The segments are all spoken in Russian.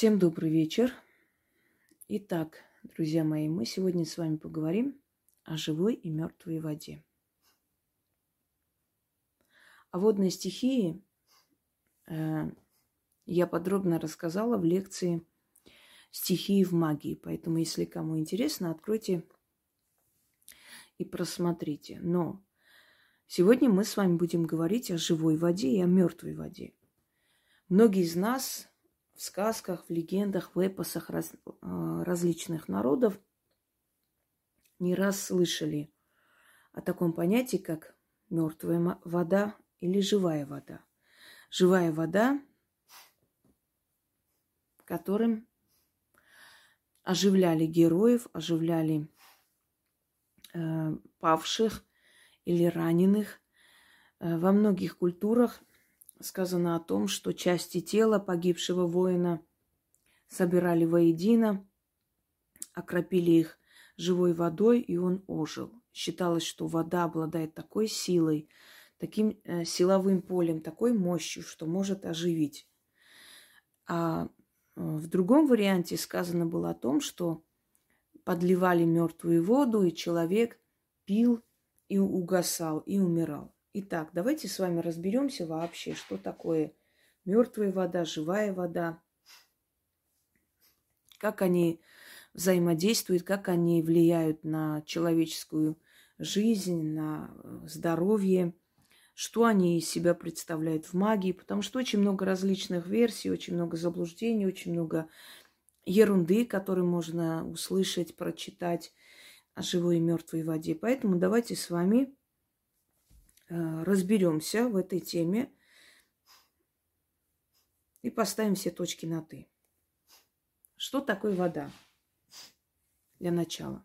Всем добрый вечер. Итак, друзья мои, мы сегодня с вами поговорим о живой и мертвой воде. О водной стихии э, я подробно рассказала в лекции «Стихии в магии». Поэтому, если кому интересно, откройте и просмотрите. Но сегодня мы с вами будем говорить о живой воде и о мертвой воде. Многие из нас в сказках, в легендах, в эпосах раз, э, различных народов не раз слышали о таком понятии, как мертвая вода или живая вода. Живая вода, которым оживляли героев, оживляли э, павших или раненых. Э, во многих культурах сказано о том, что части тела погибшего воина собирали воедино, окропили их живой водой, и он ожил. Считалось, что вода обладает такой силой, таким э, силовым полем, такой мощью, что может оживить. А э, в другом варианте сказано было о том, что подливали мертвую воду, и человек пил и угасал, и умирал. Итак, давайте с вами разберемся вообще, что такое мертвая вода, живая вода, как они взаимодействуют, как они влияют на человеческую жизнь, на э, здоровье, что они из себя представляют в магии, потому что очень много различных версий, очень много заблуждений, очень много ерунды, которые можно услышать, прочитать о живой и мертвой воде. Поэтому давайте с вами разберемся в этой теме и поставим все точки на «ты». Что такое вода? Для начала.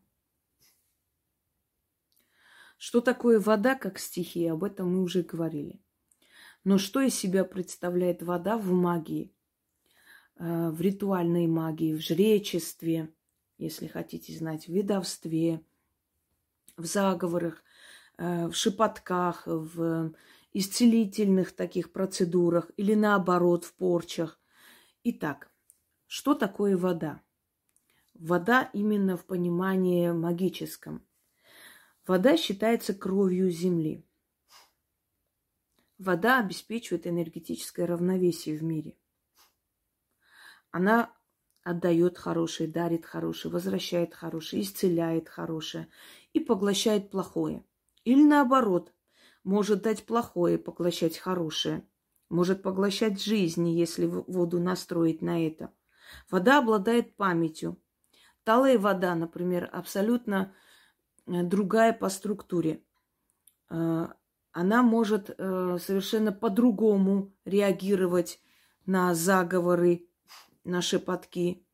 Что такое вода как стихия? Об этом мы уже говорили. Но что из себя представляет вода в магии, э, в ритуальной магии, в жречестве, если хотите знать, в ведовстве, в заговорах – Э, в шепотках, в исцелительных таких процедурах или наоборот в порчах. Итак, что такое вода? Вода именно в понимании магическом. Вода считается кровью Земли. Вода обеспечивает энергетическое равновесие в мире. Она отдает хорошее, дарит хорошее, возвращает хорошее, исцеляет хорошее и поглощает плохое – или наоборот, может дать плохое, поглощать хорошее. Может поглощать жизни, если воду настроить на это. Вода обладает памятью. Талая вода, например, абсолютно э, другая по структуре. Э, она может э, совершенно по-другому реагировать на заговоры, на шепотки.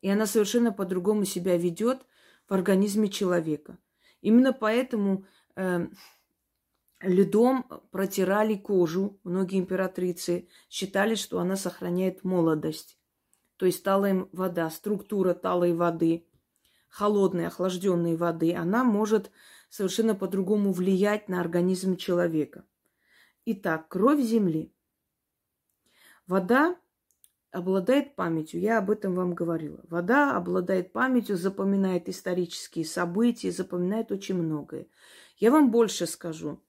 И она совершенно по-другому себя ведет в организме человека. Именно поэтому э, льдом протирали кожу. Многие императрицы считали, что она сохраняет молодость. То есть талая вода, структура талой воды, холодной, охлажденной воды, она может совершенно по-другому влиять на организм человека. Итак, кровь Земли. Вода обладает памятью. Я об этом вам говорила. Вода обладает памятью, запоминает исторические события, запоминает очень многое. Я вам больше скажу.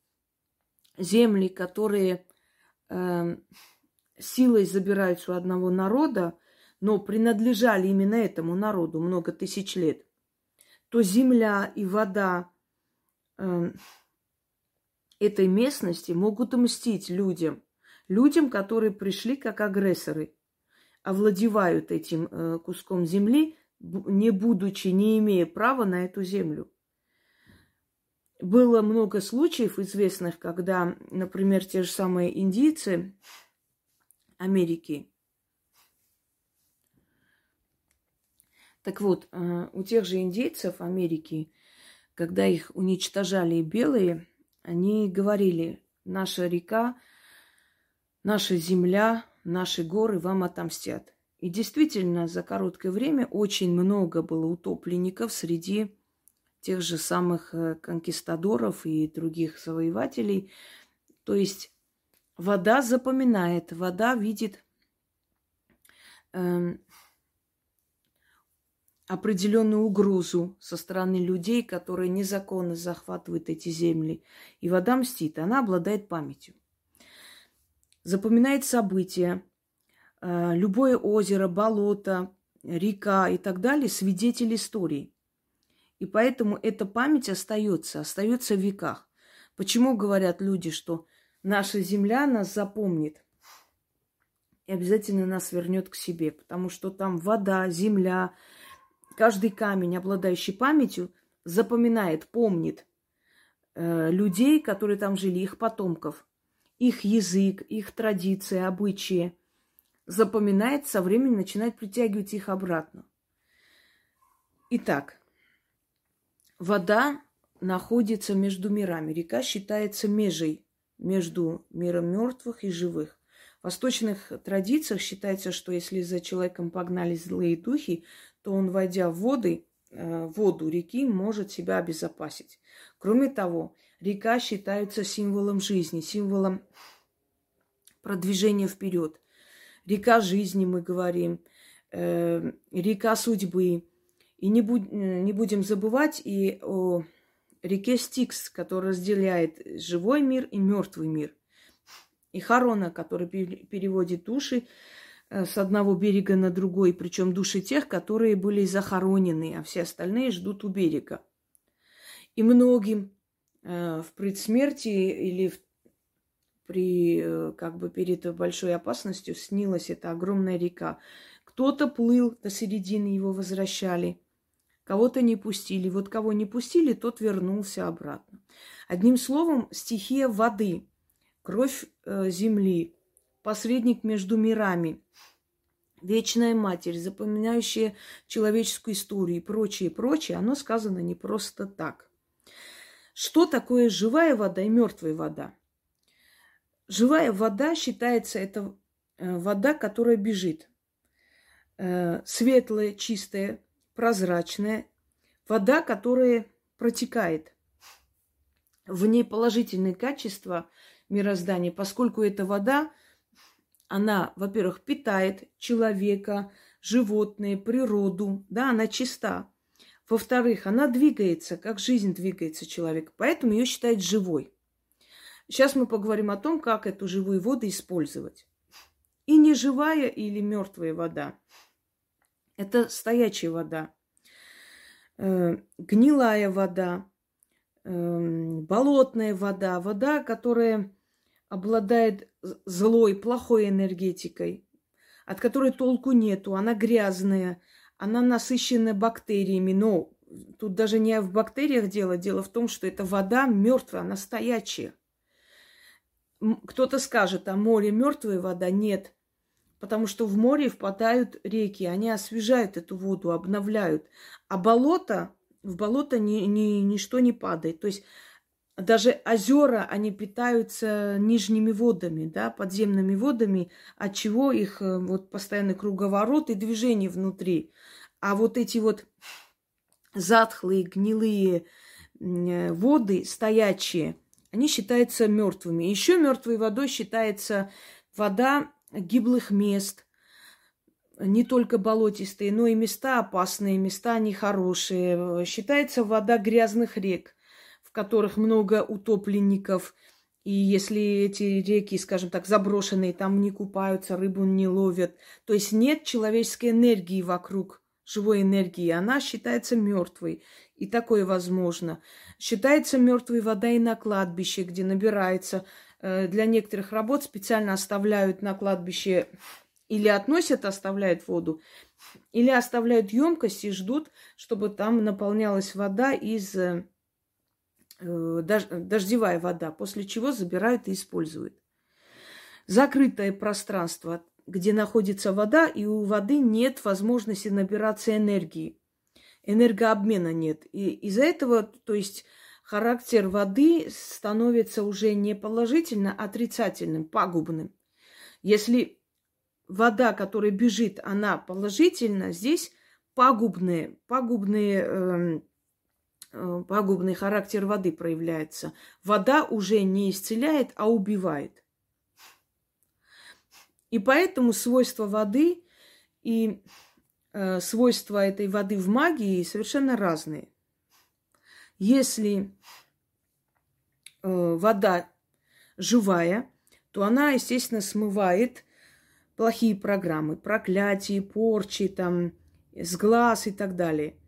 Земли, которые э, силой забираются у одного народа, но принадлежали именно этому народу много тысяч лет, то земля и вода э, этой местности могут мстить людям, людям, которые пришли как агрессоры – овладевают этим э, куском земли, не будучи, не имея права на эту землю. Было много случаев известных, когда, например, те же самые индийцы Америки. Так вот, э, у тех же индейцев Америки, когда их уничтожали белые, они говорили, наша река, наша земля, наши горы вам отомстят. И действительно, за короткое время очень много было утопленников среди тех же самых э, конкистадоров и других завоевателей. То есть вода запоминает, вода видит э, определенную угрозу со стороны людей, которые незаконно захватывают эти земли. И вода мстит, она обладает памятью. Запоминает события, э, любое озеро, болото, река и так далее, свидетель истории. И поэтому эта память остается, остается в веках. Почему говорят люди, что наша земля нас запомнит и обязательно нас вернет к себе? Потому что там вода, земля, каждый камень, обладающий памятью, запоминает, помнит э, людей, которые там жили, их потомков, их язык, их традиции, обычаи. Запоминает, со временем начинает притягивать их обратно. Итак, вода находится между мирами. Река считается межей между миром мертвых и живых. В восточных традициях считается, что если за человеком погнали злые духи, то он, войдя в воды, э, воду реки, может себя обезопасить. Кроме того, река считается символом жизни, символом продвижения вперед. Река жизни, мы говорим, э, река судьбы. И не, будь, не будем забывать и о реке Стикс, которая разделяет живой мир и мертвый мир. И Харона, который переводит души Э, с одного берега на другой, причем души тех, которые были захоронены, а все остальные ждут у берега. И многим э, в предсмертии или в, при, э, как бы перед большой опасностью снилась эта огромная река. Кто-то плыл до середины, его возвращали, кого-то не пустили. Вот кого не пустили, тот вернулся обратно. Одним словом, стихия воды, кровь э, земли, посредник между мирами, вечная матерь, запоминающая человеческую историю и прочее, прочее, оно сказано не просто так. Что такое живая вода и мертвая вода? Живая вода считается это э, вода, которая бежит. Э, светлая, чистая, прозрачная. Вода, которая протекает. В ней положительные качества мироздания, поскольку эта вода она, во-первых, питает человека, животные, природу, да, она чиста. Во-вторых, она двигается, как жизнь двигается человек, поэтому ее считают живой. Сейчас мы поговорим о том, как эту живую воду использовать. И не живая или мертвая вода. Это стоячая вода, э, гнилая вода, э, болотная вода, вода, которая обладает злой, плохой энергетикой, от которой толку нету, она грязная, она насыщена бактериями, но тут даже не в бактериях дело, дело в том, что эта вода мертвая, она стоячая. Кто-то скажет, а море мертвая вода? Нет. Потому что в море впадают реки, они освежают эту воду, обновляют. А болото, в болото ни, ни, ничто не падает. То есть даже озера, они питаются нижними водами, да, подземными водами, от чего их э, вот постоянный круговорот и движение внутри. А вот эти вот затхлые, гнилые э, воды, стоячие, они считаются мертвыми. Еще мертвой водой считается вода гиблых мест, не только болотистые, но и места опасные, места нехорошие. Считается вода грязных рек – в которых много утопленников. И если эти реки, скажем так, заброшенные, там не купаются, рыбу не ловят, то есть нет человеческой энергии вокруг, живой энергии, она считается мертвой. И такое возможно. Считается мертвой вода и на кладбище, где набирается. Э, для некоторых работ специально оставляют на кладбище или относят, оставляют воду, или оставляют емкость и ждут, чтобы там наполнялась вода из э, дождевая вода, после чего забирают и используют. Закрытое пространство, где находится вода, и у воды нет возможности набираться энергии. Энергообмена нет. И из-за этого, то есть характер воды становится уже не положительно, а отрицательным, пагубным. Если вода, которая бежит, она положительна, здесь пагубные, пагубные э, Э, пагубный характер воды проявляется. Вода уже не исцеляет, а убивает. И поэтому свойства воды И э, свойства этой воды в магии совершенно разные. Если э, вода живая, то она, естественно, смывает плохие программы, проклятия, порчи, там, с глаз и так далее.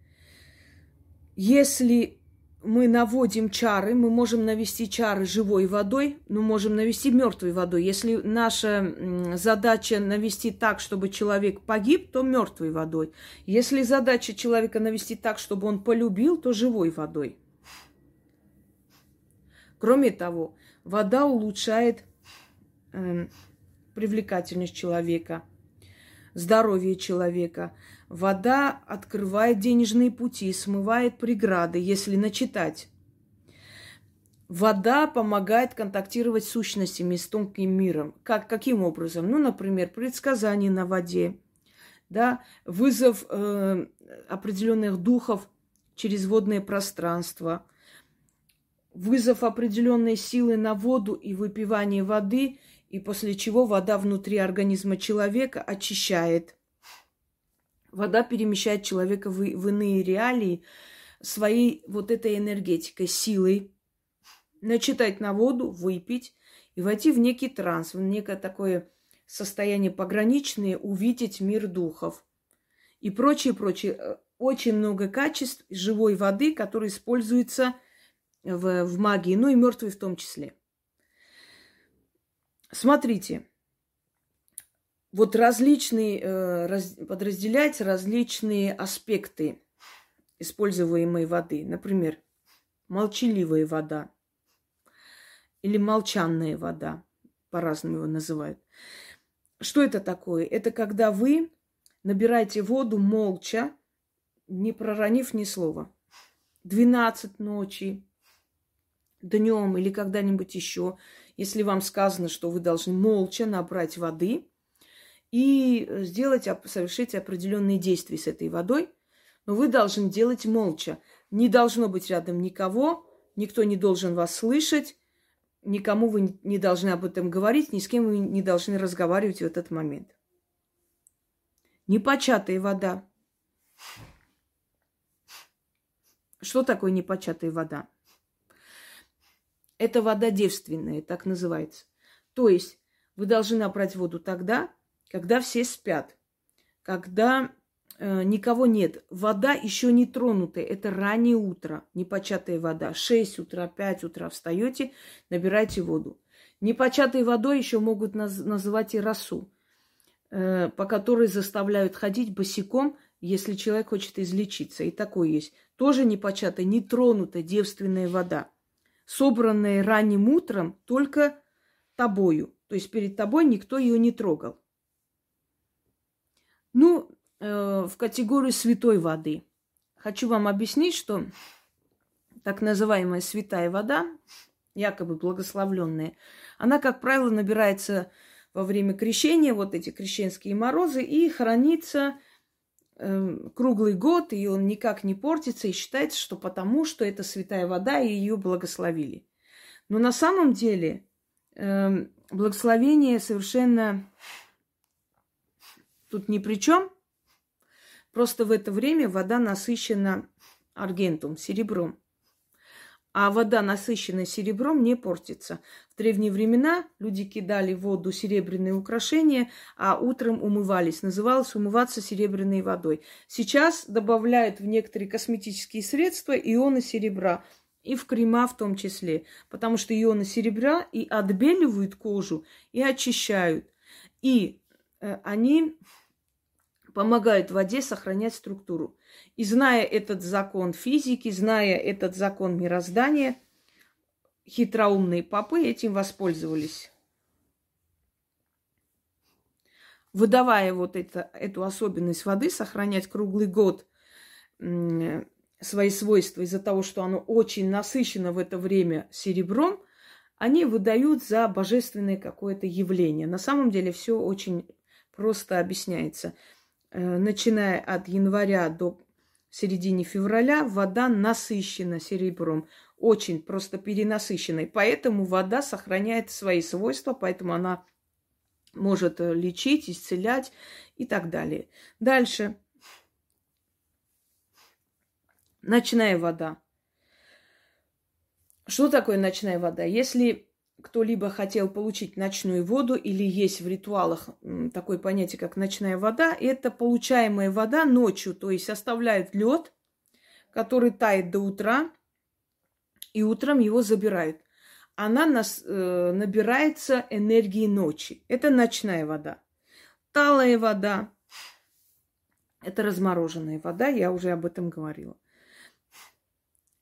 Если мы наводим чары, мы можем навести чары живой водой, но можем навести мертвой водой. Если наша задача навести так, чтобы человек погиб, то мертвой водой. Если задача человека навести так, чтобы он полюбил, то живой водой. Кроме того, вода улучшает э, привлекательность человека, здоровье человека. Вода открывает денежные пути, смывает преграды, если начитать. Вода помогает контактировать с сущностями, с тонким миром. Как, каким образом? Ну, например, предсказание на воде, да, вызов э, определенных духов через водное пространство, вызов определенной силы на воду и выпивание воды, и после чего вода внутри организма человека очищает – Вода перемещает человека в, в иные реалии своей вот этой энергетикой, силой. Начитать на воду, выпить и войти в некий транс, в некое такое состояние пограничное, увидеть мир духов. И прочее, прочее. Очень много качеств живой воды, которые используются в, в магии, ну и мертвой в том числе. Смотрите, вот различные, э, раз, подразделять различные аспекты используемой воды. Например, молчаливая вода или молчанная вода, по-разному его называют. Что это такое? Это когда вы набираете воду молча, не проронив ни слова. 12 ночи, днем или когда-нибудь еще, если вам сказано, что вы должны молча набрать воды – и сделать, совершить определенные действия с этой водой. Но вы должны делать молча. Не должно быть рядом никого, никто не должен вас слышать, никому вы не должны об этом говорить, ни с кем вы не должны разговаривать в этот момент. Непочатая вода. Что такое непочатая вода? Это вода девственная, так называется. То есть вы должны набрать воду тогда, когда все спят, когда э, никого нет, вода еще не тронутая, это раннее утро, непочатая вода, 6 утра, 5 утра встаете, набирайте воду. Непочатой водой еще могут наз- называть и росу, э, по которой заставляют ходить босиком, если человек хочет излечиться. И такое есть. Тоже непочатая, нетронутая девственная вода, собранная ранним утром только тобою. То есть перед тобой никто ее не трогал. Ну, э, в категорию святой воды. Хочу вам объяснить, что так называемая святая вода, якобы благословленная, она, как правило, набирается во время крещения, вот эти крещенские морозы, и хранится э, круглый год, и он никак не портится, и считается, что потому, что это святая вода, и ее благословили. Но на самом деле э, благословение совершенно тут ни при чем. Просто в это время вода насыщена аргентум, серебром. А вода, насыщенная серебром, не портится. В древние времена люди кидали в воду серебряные украшения, а утром умывались. Называлось умываться серебряной водой. Сейчас добавляют в некоторые косметические средства ионы серебра. И в крема в том числе. Потому что ионы серебра и отбеливают кожу, и очищают. И э, они помогают воде сохранять структуру. И зная этот закон физики, зная этот закон мироздания, хитроумные попы этим воспользовались. Выдавая вот это, эту особенность воды, сохранять круглый год свои свойства из-за того, что оно очень насыщено в это время серебром, они выдают за божественное какое-то явление. На самом деле все очень просто объясняется. Э, начиная от января до середины февраля, вода насыщена серебром. Очень просто перенасыщенной. Поэтому вода сохраняет свои свойства, поэтому она может э, лечить, исцелять и так далее. Дальше. Ночная вода. Что такое ночная вода? Если кто-либо хотел получить ночную воду или есть в ритуалах такое понятие, как ночная вода, это получаемая вода ночью, то есть оставляют лед, который тает до утра, и утром его забирают. Она нас, э, набирается энергией ночи. Это ночная вода. Талая вода – это размороженная вода, я уже об этом говорила.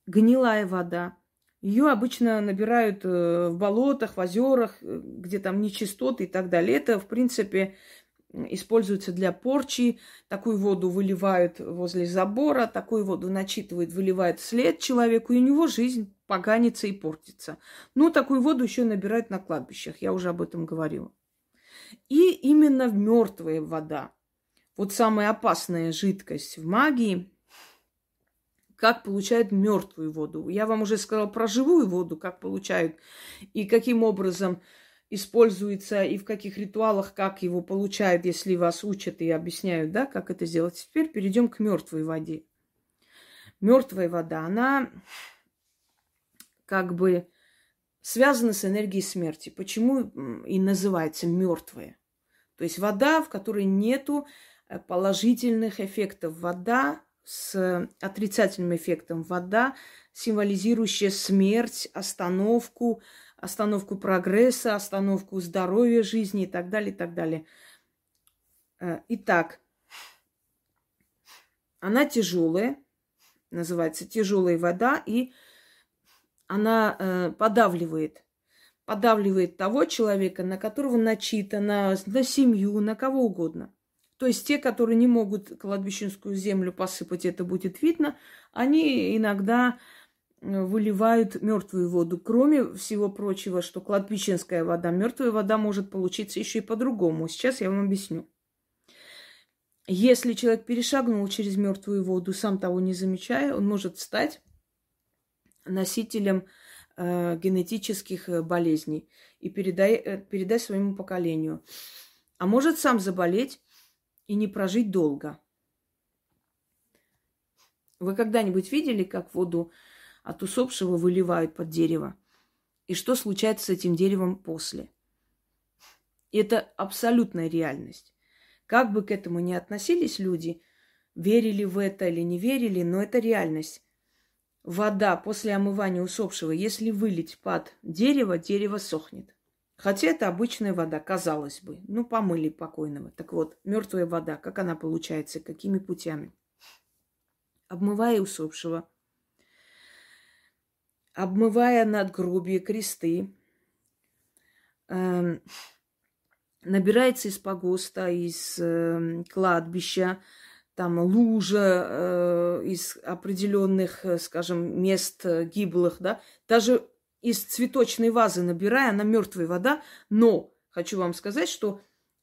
Гнилая вода – ее обычно набирают э, в болотах, в озерах, э, где там нечистоты и так далее. Это, в принципе, используется для порчи. Такую воду выливают возле забора, такую воду начитывают, выливают вслед человеку, и у него жизнь поганится и портится. Ну, такую воду еще набирают на кладбищах, я уже об этом говорила. И именно мертвая вода. Вот самая опасная жидкость в магии – как получают мертвую воду. Я вам уже сказала про живую воду, как получают и каким образом используется и в каких ритуалах, как его получают, если вас учат и объясняют, да, как это сделать. Теперь перейдем к мертвой воде. Мертвая вода, она как бы связана с энергией смерти. Почему и называется мертвая? То есть вода, в которой нету э, положительных эффектов. Вода, с отрицательным эффектом. Вода, символизирующая смерть, остановку, остановку прогресса, остановку здоровья жизни и так далее, и так далее. Э, итак, она тяжелая, называется тяжелая вода, и она э, подавливает, подавливает того человека, на которого начитано, на семью, на кого угодно. То есть те, которые не могут кладбищенскую землю посыпать, это будет видно, они иногда э, выливают мертвую воду. Кроме всего прочего, что кладбищенская вода, мертвая вода может получиться еще и по-другому. Сейчас я вам объясню. Если человек перешагнул через мертвую воду, сам того не замечая, он может стать носителем э, генетических э, болезней и передай, э, передать своему поколению. А может сам заболеть и не прожить долго. Вы когда-нибудь видели, как воду от усопшего выливают под дерево? И что случается с этим деревом после? Это абсолютная реальность. Как бы к этому ни относились люди, верили в это или не верили, но это реальность. Вода после омывания усопшего, если вылить под дерево, дерево сохнет. Хотя это обычная вода, казалось бы. Ну, помыли покойного. Так вот, мертвая вода, как она получается, какими путями? Обмывая усопшего, обмывая надгробие, кресты, э, набирается из погоста, из э, кладбища, там лужа э, из определенных, э, скажем, мест э, гиблых, да, даже из цветочной вазы набирая, она мертвая вода. Но хочу вам сказать, что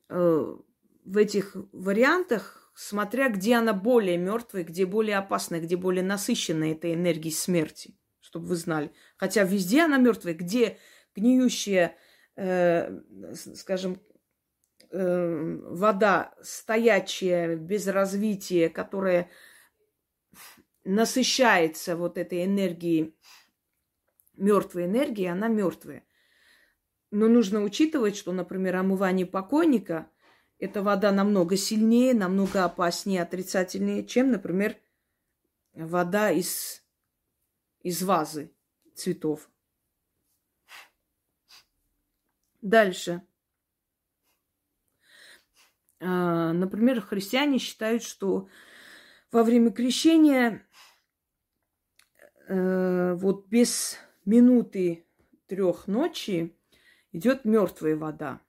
э, в этих вариантах, смотря где она более мертвая, где более опасная, где более насыщенная этой энергией смерти, чтобы вы знали. Хотя везде она мертвая, где гниющая, э, скажем, э, вода стоячая, без развития, которая насыщается вот этой энергией мертвой энергии, она мертвая. Но нужно учитывать, что, например, омывание покойника – эта вода намного сильнее, намного опаснее, отрицательнее, чем, например, вода из, из вазы цветов. Дальше. А, например, христиане считают, что во время крещения э, вот без минуты трех ночи идет мертвая вода.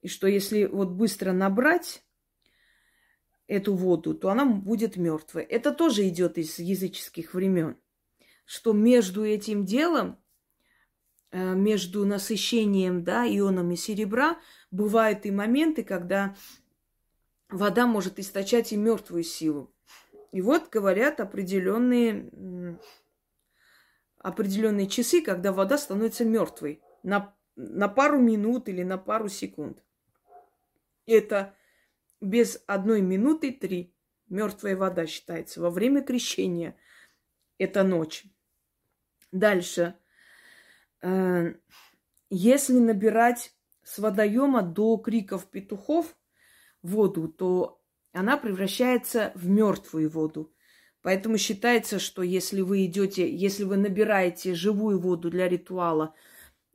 И что если вот быстро набрать эту воду, то она будет мертвой. Это тоже идет из языческих времен. Что между этим делом, э, между насыщением да, ионами серебра, бывают и моменты, когда вода может источать и мертвую силу. И вот говорят определенные определенные часы, когда вода становится мертвой на, на пару минут или на пару секунд. Это без одной минуты три. Мертвая вода считается. Во время крещения это ночь. Дальше. Э, если набирать с водоема до криков петухов воду, то она превращается в мертвую воду. Поэтому считается, что если вы идете, если вы набираете живую воду для ритуала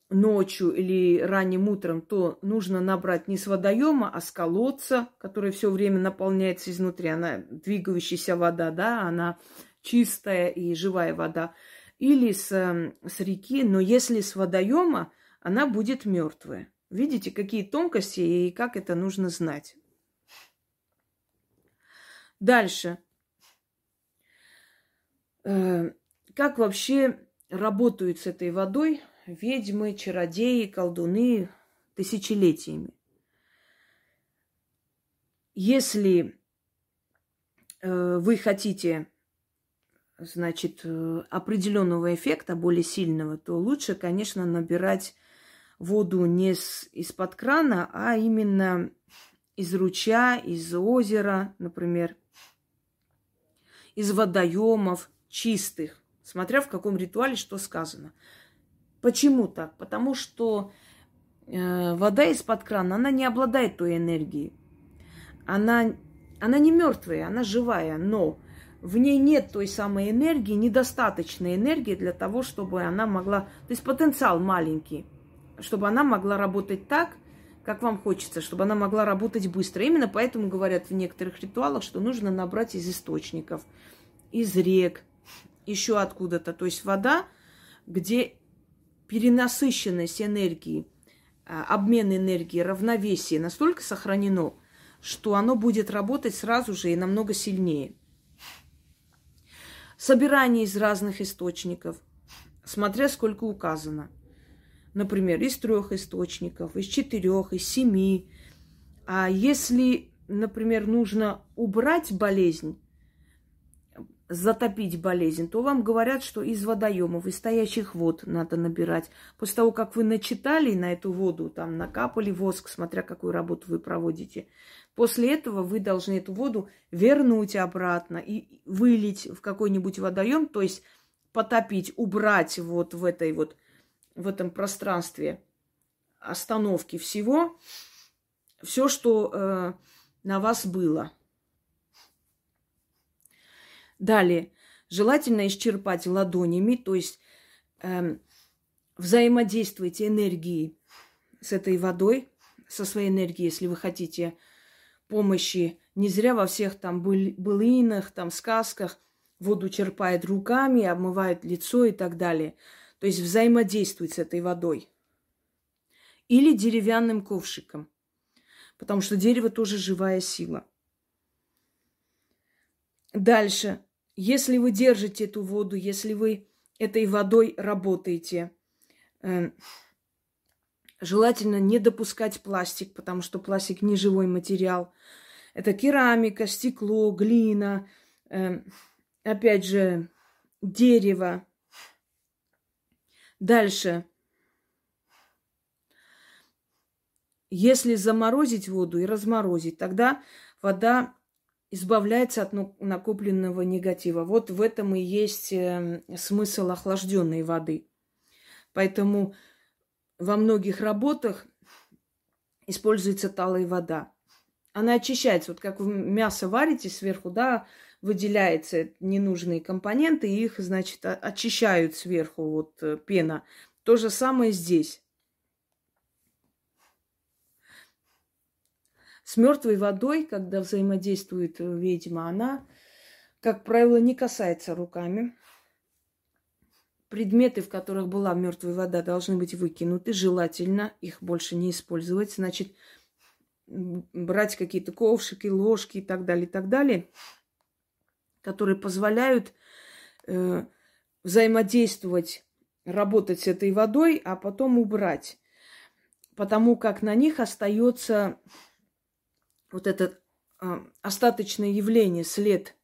ночью или ранним утром, то нужно набрать не с водоема, а с колодца, который все время наполняется изнутри. Она двигающаяся вода, да, она чистая и живая вода. Или с, эм, с реки, но если с водоема, она будет мертвая. Видите, какие тонкости и как это нужно знать. Дальше. Э, как вообще работают с этой водой ведьмы, чародеи, колдуны тысячелетиями? Если э, вы хотите, значит, э, определенного эффекта, более сильного, то лучше, конечно, набирать воду не из-под крана, а именно из ручья, из озера, например, из водоемов чистых, смотря в каком ритуале что сказано. Почему так? Потому что э, вода из-под крана, она не обладает той энергией. Она, она не мертвая, она живая, но в ней нет той самой энергии, недостаточной энергии для того, чтобы она могла... То есть потенциал маленький чтобы она могла работать так, как вам хочется, чтобы она могла работать быстро. Именно поэтому говорят в некоторых ритуалах, что нужно набрать из источников, из рек, еще откуда-то. То есть вода, где перенасыщенность энергии, а, обмен энергии, равновесие настолько сохранено, что оно будет работать сразу же и намного сильнее. Собирание из разных источников, смотря сколько указано – например, из трех источников, из четырех, из семи. А если, например, нужно убрать болезнь, затопить болезнь, то вам говорят, что из водоемов, из стоящих вод надо набирать. После того, как вы начитали на эту воду, там накапали воск, смотря какую работу вы проводите, после этого вы должны эту воду вернуть обратно и вылить в какой-нибудь водоем, то есть потопить, убрать вот в этой вот в этом пространстве остановки всего, все, что э, на вас было. Далее, желательно исчерпать ладонями, то есть э, взаимодействуйте энергией с этой водой, со своей энергией, если вы хотите помощи. Не зря во всех там былинах, там сказках воду черпает руками, обмывает лицо и так далее – то есть взаимодействовать с этой водой. Или деревянным ковшиком, потому что дерево тоже живая сила. Дальше. Если вы держите эту воду, если вы этой водой работаете, э, желательно не допускать пластик, потому что пластик не живой материал. Это керамика, стекло, глина, э, опять же, дерево, Дальше. Если заморозить воду и разморозить, тогда вода избавляется от накопленного негатива. Вот в этом и есть эм, смысл охлажденной воды. Поэтому во многих работах используется талая вода. Она очищается. Вот как вы мясо варите сверху, да, выделяются ненужные компоненты, и их, значит, очищают сверху вот э, пена. То же самое здесь. С мертвой водой, когда взаимодействует э, ведьма, она, как правило, не касается руками. Предметы, в которых была мертвая вода, должны быть выкинуты. Желательно их больше не использовать. Значит, брать какие-то ковшики, ложки и так далее, и так далее – которые позволяют э, взаимодействовать, работать с этой водой, а потом убрать. Потому как на них остается вот это э, остаточное явление, след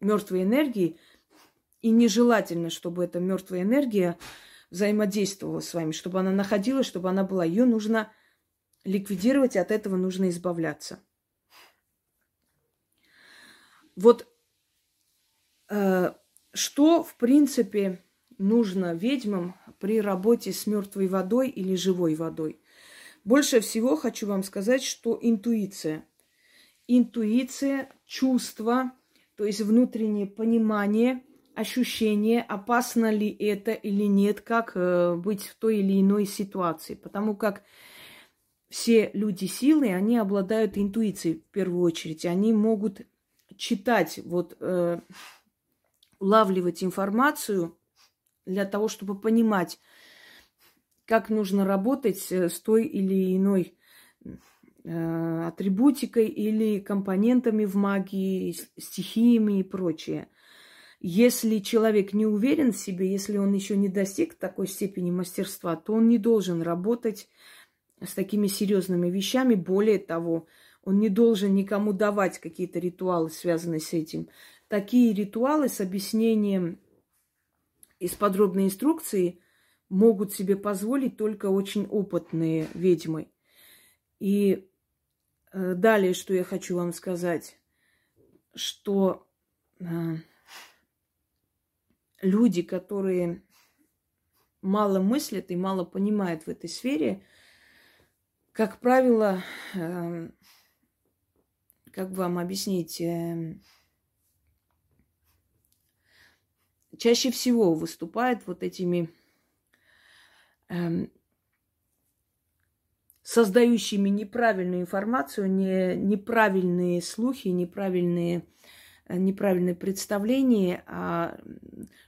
мертвой энергии, и нежелательно, чтобы эта мертвая энергия взаимодействовала с вами, чтобы она находилась, чтобы она была. Ее нужно ликвидировать, от этого нужно избавляться. Вот э, что, в принципе, нужно ведьмам при работе с мертвой водой или живой водой? Больше всего хочу вам сказать, что интуиция. Интуиция, чувство, то есть внутреннее понимание, ощущение, опасно ли это или нет, как э, быть в той или иной ситуации. Потому как все люди силы, они обладают интуицией в первую очередь. Они могут читать, вот, э, улавливать информацию для того, чтобы понимать, как нужно работать э, с той или иной э, атрибутикой или компонентами в магии, стихиями и прочее. Если человек не уверен в себе, если он еще не достиг такой степени мастерства, то он не должен работать с такими серьезными вещами. Более того, он не должен никому давать какие-то ритуалы, связанные с этим. Такие ритуалы с объяснением из подробной инструкции могут себе позволить только очень опытные ведьмы. И э, далее, что я хочу вам сказать, что э, люди, которые мало мыслят и мало понимают в этой сфере, как правило, э, как вам объяснить, чаще всего выступает вот этими создающими неправильную информацию, не, неправильные слухи, неправильные, э, неправильные представления о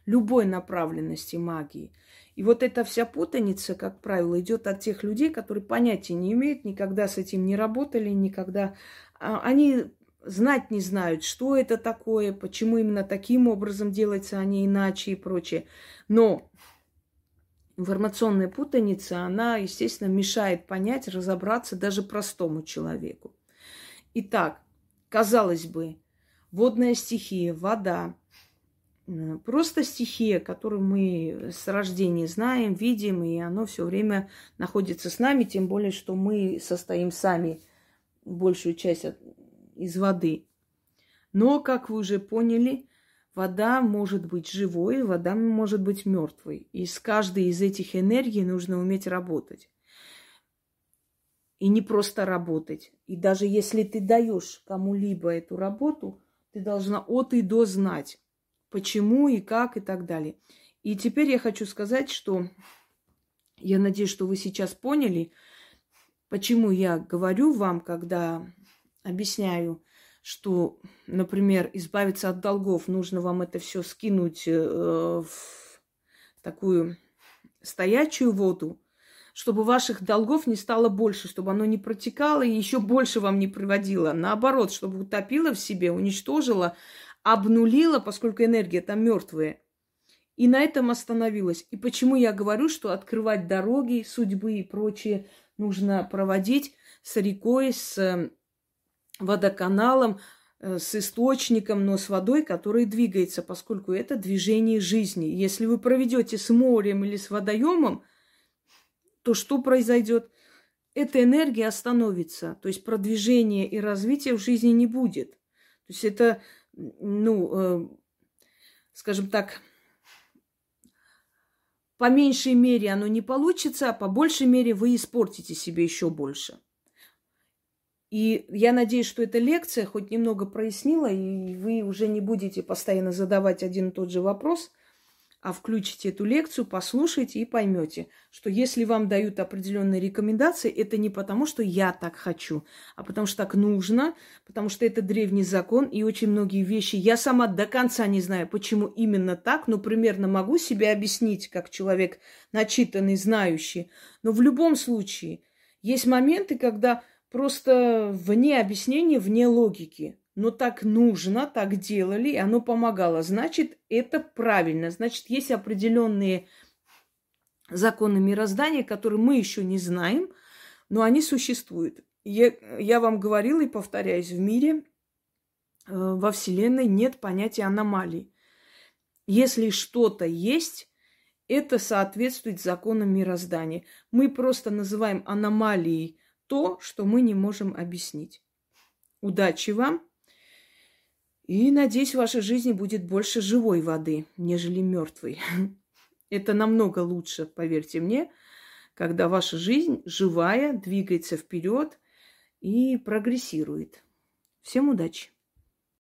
любой направленности магии. И вот эта вся путаница, как правило, идет от тех людей, которые понятия не имеют, никогда с этим не работали, никогда а, они знать не знают, что это такое, почему именно таким образом делается, а не иначе и прочее. Но информационная путаница, она, естественно, мешает понять, разобраться даже простому человеку. Итак, казалось бы, водная стихия, вода, просто стихия, которую мы с рождения знаем, видим, и оно все время находится с нами, тем более, что мы состоим сами большую часть от, из воды. Но, как вы уже поняли, вода может быть живой, вода может быть мертвой. И с каждой из этих энергий нужно уметь работать. И не просто работать. И даже если ты даешь кому-либо эту работу, ты должна от и до знать, почему и как и так далее. И теперь я хочу сказать, что я надеюсь, что вы сейчас поняли, Почему я говорю вам, когда объясняю, что, например, избавиться от долгов, нужно вам это все скинуть э, в такую стоячую воду, чтобы ваших долгов не стало больше, чтобы оно не протекало и еще больше вам не приводило. Наоборот, чтобы утопило в себе, уничтожило, обнулило, поскольку энергия там мертвая. И на этом остановилась. И почему я говорю, что открывать дороги, судьбы и прочее нужно проводить с рекой, с водоканалом, э, с источником, но с водой, который двигается, поскольку это движение жизни. Если вы проведете с морем или с водоемом, то что произойдет? Эта энергия остановится, то есть продвижения и развития в жизни не будет. То есть это, ну, э, скажем так, по меньшей мере оно не получится, а по большей мере вы испортите себе еще больше. И я надеюсь, что эта лекция хоть немного прояснила, и вы уже не будете постоянно задавать один и тот же вопрос, а включите эту лекцию, послушайте и поймете, что если вам дают определенные рекомендации, это не потому, что я так хочу, а потому что так нужно, потому что это древний закон, и очень многие вещи я сама до конца не знаю, почему именно так, но примерно могу себе объяснить, как человек начитанный, знающий. Но в любом случае есть моменты, когда просто вне объяснения, вне логики но так нужно, так делали, и оно помогало. Значит, это правильно. Значит, есть определенные законы мироздания, которые мы еще не знаем, но они существуют. Я, я вам говорила и повторяюсь, в мире, э, во Вселенной нет понятия аномалий. Если что-то есть, это соответствует законам мироздания. Мы просто называем аномалией то, что мы не можем объяснить. Удачи вам! И надеюсь, в вашей жизни будет больше живой воды, нежели мертвой. Это намного лучше, поверьте мне, когда ваша жизнь живая, двигается вперед и прогрессирует. Всем удачи!